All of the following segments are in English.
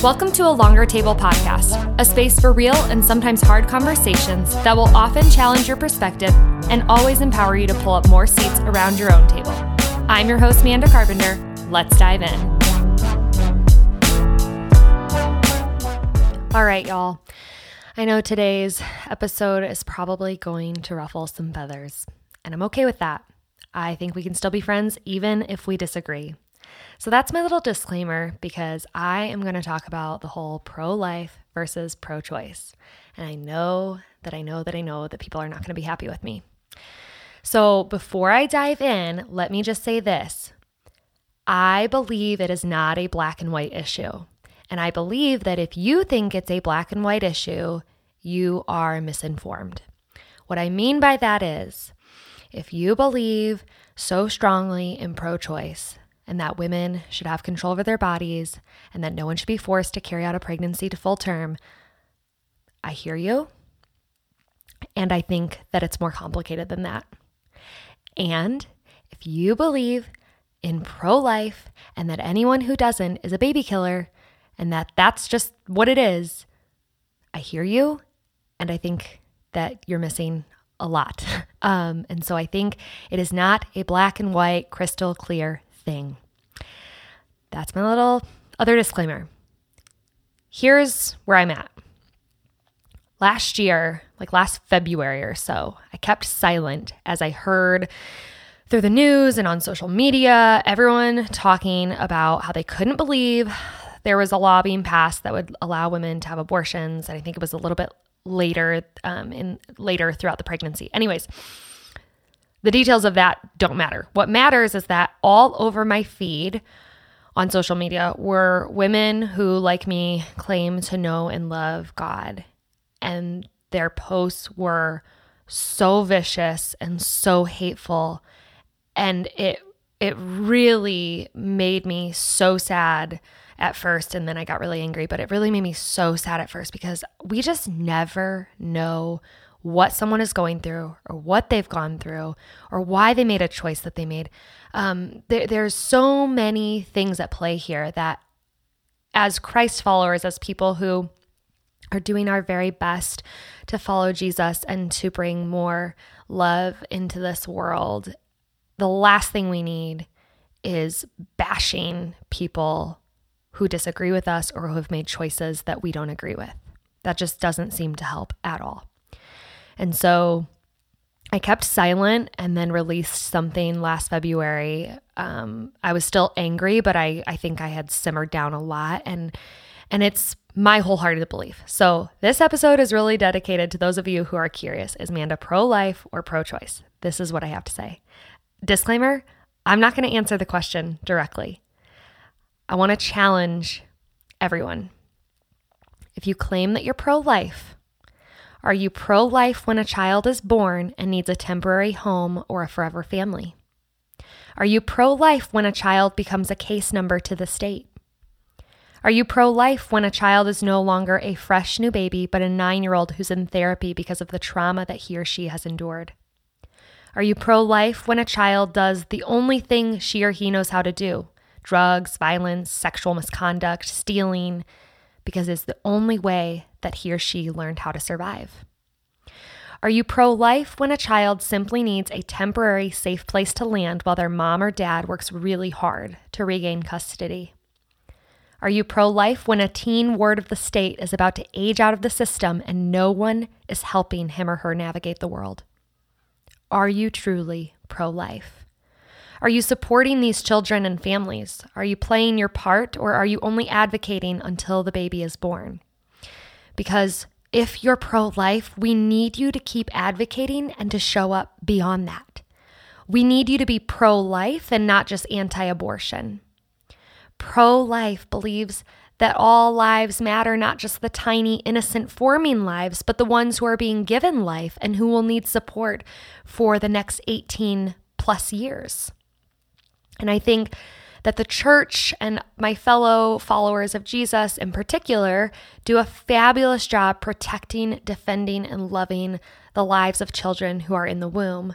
Welcome to a Longer Table podcast, a space for real and sometimes hard conversations that will often challenge your perspective and always empower you to pull up more seats around your own table. I'm your host, Amanda Carpenter. Let's dive in. All right, y'all. I know today's episode is probably going to ruffle some feathers, and I'm okay with that. I think we can still be friends even if we disagree. So that's my little disclaimer because I am going to talk about the whole pro life versus pro choice. And I know that I know that I know that people are not going to be happy with me. So before I dive in, let me just say this I believe it is not a black and white issue. And I believe that if you think it's a black and white issue, you are misinformed. What I mean by that is if you believe so strongly in pro choice, and that women should have control over their bodies and that no one should be forced to carry out a pregnancy to full term. I hear you. And I think that it's more complicated than that. And if you believe in pro life and that anyone who doesn't is a baby killer and that that's just what it is, I hear you. And I think that you're missing a lot. Um, and so I think it is not a black and white, crystal clear thing. That's my little other disclaimer. Here's where I'm at. Last year, like last February or so, I kept silent as I heard through the news and on social media everyone talking about how they couldn't believe there was a law being passed that would allow women to have abortions. And I think it was a little bit later um, in later throughout the pregnancy. Anyways, the details of that don't matter. What matters is that all over my feed on social media were women who, like me, claim to know and love God. And their posts were so vicious and so hateful. And it it really made me so sad at first and then I got really angry, but it really made me so sad at first because we just never know what someone is going through or what they've gone through or why they made a choice that they made. Um, there, there's so many things at play here that, as Christ followers, as people who are doing our very best to follow Jesus and to bring more love into this world, the last thing we need is bashing people who disagree with us or who have made choices that we don't agree with. That just doesn't seem to help at all. And so I kept silent and then released something last February. Um, I was still angry, but I, I think I had simmered down a lot and and it's my wholehearted belief. So this episode is really dedicated to those of you who are curious. Is Manda pro-life or pro-choice? This is what I have to say. Disclaimer, I'm not going to answer the question directly. I want to challenge everyone. If you claim that you're pro-life, are you pro life when a child is born and needs a temporary home or a forever family? Are you pro life when a child becomes a case number to the state? Are you pro life when a child is no longer a fresh new baby, but a nine year old who's in therapy because of the trauma that he or she has endured? Are you pro life when a child does the only thing she or he knows how to do drugs, violence, sexual misconduct, stealing, because it's the only way that he or she learned how to survive? Are you pro life when a child simply needs a temporary safe place to land while their mom or dad works really hard to regain custody? Are you pro life when a teen ward of the state is about to age out of the system and no one is helping him or her navigate the world? Are you truly pro life? Are you supporting these children and families? Are you playing your part or are you only advocating until the baby is born? Because if you're pro life, we need you to keep advocating and to show up beyond that. We need you to be pro life and not just anti abortion. Pro life believes that all lives matter, not just the tiny, innocent, forming lives, but the ones who are being given life and who will need support for the next 18 plus years. And I think that the church and my fellow followers of Jesus in particular do a fabulous job protecting, defending, and loving the lives of children who are in the womb.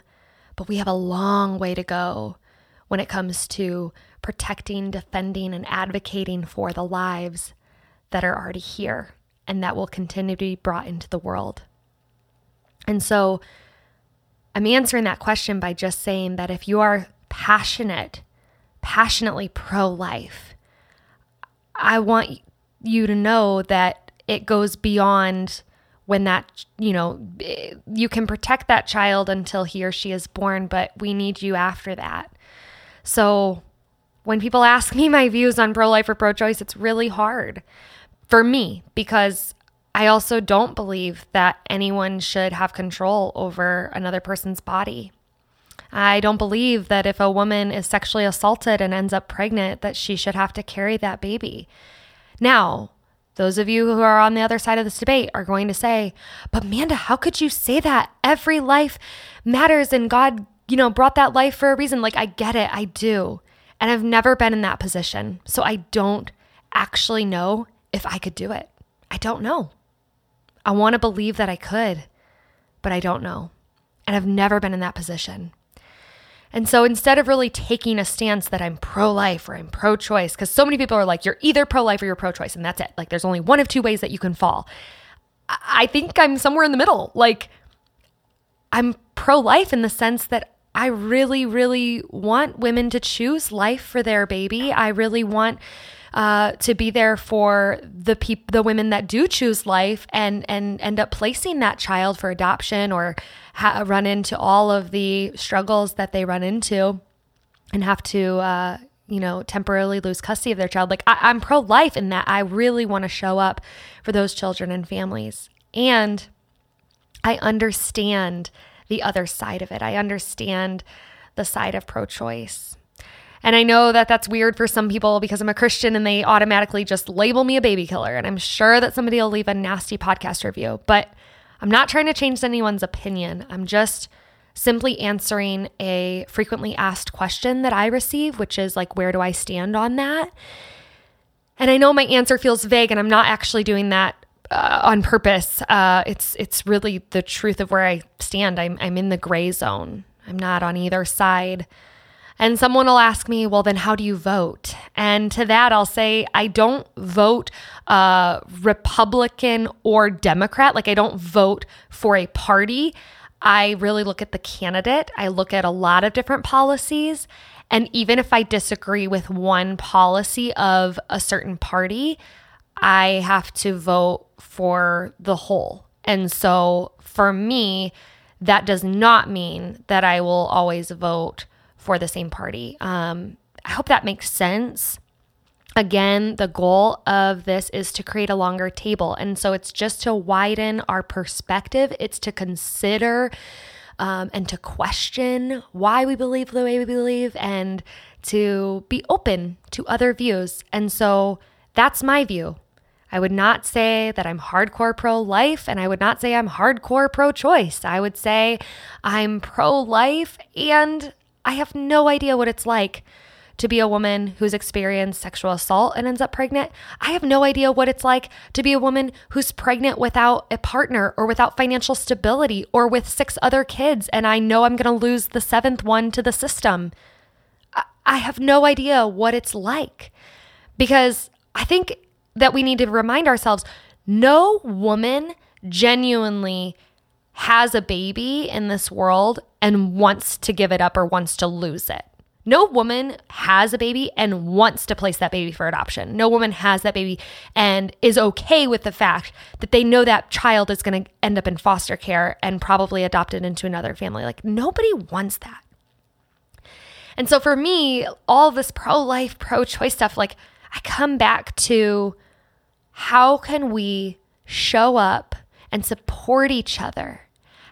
But we have a long way to go when it comes to protecting, defending, and advocating for the lives that are already here and that will continue to be brought into the world. And so I'm answering that question by just saying that if you are passionate, passionately pro life, I want you to know that it goes beyond when that, you know, you can protect that child until he or she is born, but we need you after that. So when people ask me my views on pro life or pro choice, it's really hard for me because I also don't believe that anyone should have control over another person's body. I don't believe that if a woman is sexually assaulted and ends up pregnant that she should have to carry that baby. Now, those of you who are on the other side of this debate are going to say, "But Manda, how could you say that? Every life matters and God, you know, brought that life for a reason." Like I get it, I do. And I've never been in that position. So I don't actually know if I could do it. I don't know. I want to believe that I could, but I don't know. And I've never been in that position. And so instead of really taking a stance that I'm pro life or I'm pro choice, because so many people are like, you're either pro life or you're pro choice, and that's it. Like, there's only one of two ways that you can fall. I think I'm somewhere in the middle. Like, I'm pro life in the sense that I really, really want women to choose life for their baby. I really want uh, to be there for the people, the women that do choose life and and end up placing that child for adoption or ha- run into all of the struggles that they run into and have to. Uh, you know, temporarily lose custody of their child. Like, I, I'm pro life in that I really want to show up for those children and families. And I understand the other side of it. I understand the side of pro choice. And I know that that's weird for some people because I'm a Christian and they automatically just label me a baby killer. And I'm sure that somebody will leave a nasty podcast review, but I'm not trying to change anyone's opinion. I'm just simply answering a frequently asked question that I receive, which is like, where do I stand on that? And I know my answer feels vague, and I'm not actually doing that uh, on purpose. Uh, it's it's really the truth of where I stand. I'm I'm in the gray zone. I'm not on either side. And someone will ask me, well, then how do you vote? And to that, I'll say, I don't vote uh, Republican or Democrat. Like, I don't vote for a party. I really look at the candidate, I look at a lot of different policies. And even if I disagree with one policy of a certain party, I have to vote for the whole. And so for me, that does not mean that I will always vote for the same party. Um, I hope that makes sense. Again, the goal of this is to create a longer table. And so it's just to widen our perspective, it's to consider um, and to question why we believe the way we believe and to be open to other views. And so that's my view. I would not say that I'm hardcore pro life and I would not say I'm hardcore pro choice. I would say I'm pro life and I have no idea what it's like to be a woman who's experienced sexual assault and ends up pregnant. I have no idea what it's like to be a woman who's pregnant without a partner or without financial stability or with six other kids, and I know I'm going to lose the seventh one to the system. I have no idea what it's like because I think that we need to remind ourselves no woman genuinely has a baby in this world and wants to give it up or wants to lose it. No woman has a baby and wants to place that baby for adoption. No woman has that baby and is okay with the fact that they know that child is going to end up in foster care and probably adopted into another family. Like, nobody wants that. And so for me, all this pro life, pro choice stuff, like, I come back to how can we show up and support each other?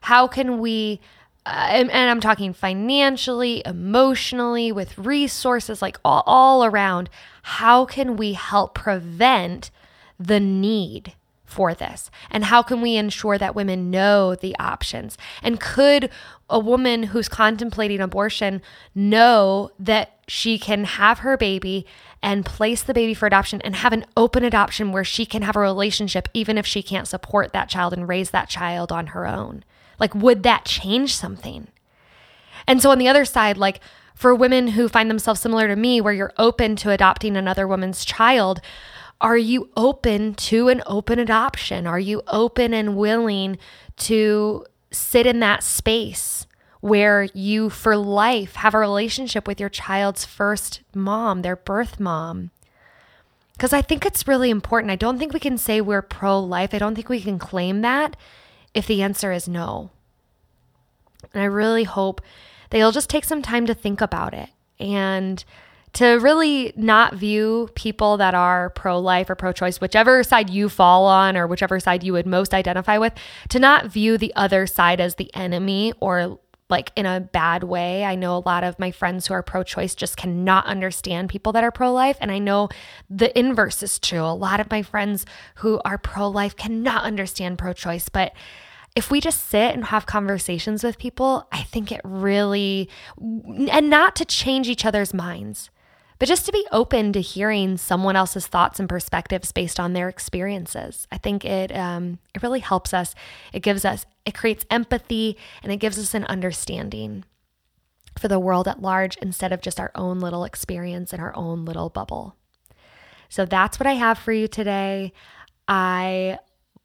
How can we Uh, and, and, I'm talking financially, emotionally, with resources, like all, all around. How can we help prevent the need for this? And how can we ensure that women know the options? And could a woman who's contemplating abortion know that she can have her baby and place the baby for adoption and have an open adoption where she can have a relationship, even if she can't support that child and raise that child on her own? Like, would that change something? And so, on the other side, like for women who find themselves similar to me, where you're open to adopting another woman's child, are you open to an open adoption? Are you open and willing to sit in that space where you, for life, have a relationship with your child's first mom, their birth mom? Because I think it's really important. I don't think we can say we're pro life. I don't think we can claim that if the answer is no. And I really hope that you'll just take some time to think about it and to really not view people that are pro life or pro choice, whichever side you fall on or whichever side you would most identify with, to not view the other side as the enemy or like in a bad way. I know a lot of my friends who are pro choice just cannot understand people that are pro life. And I know the inverse is true. A lot of my friends who are pro life cannot understand pro choice. But if we just sit and have conversations with people, I think it really, and not to change each other's minds, but just to be open to hearing someone else's thoughts and perspectives based on their experiences. I think it um, it really helps us. It gives us it creates empathy and it gives us an understanding for the world at large instead of just our own little experience in our own little bubble. So that's what I have for you today. I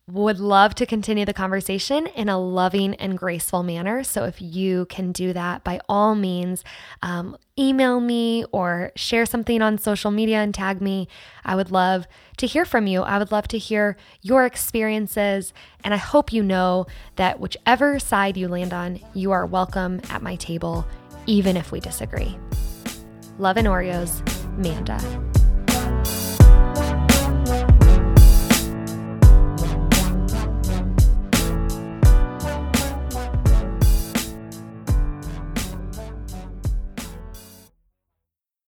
would love to continue the conversation in a loving and graceful manner. So, if you can do that, by all means, um, email me or share something on social media and tag me. I would love to hear from you. I would love to hear your experiences. And I hope you know that whichever side you land on, you are welcome at my table, even if we disagree. Love and Oreos, Manda.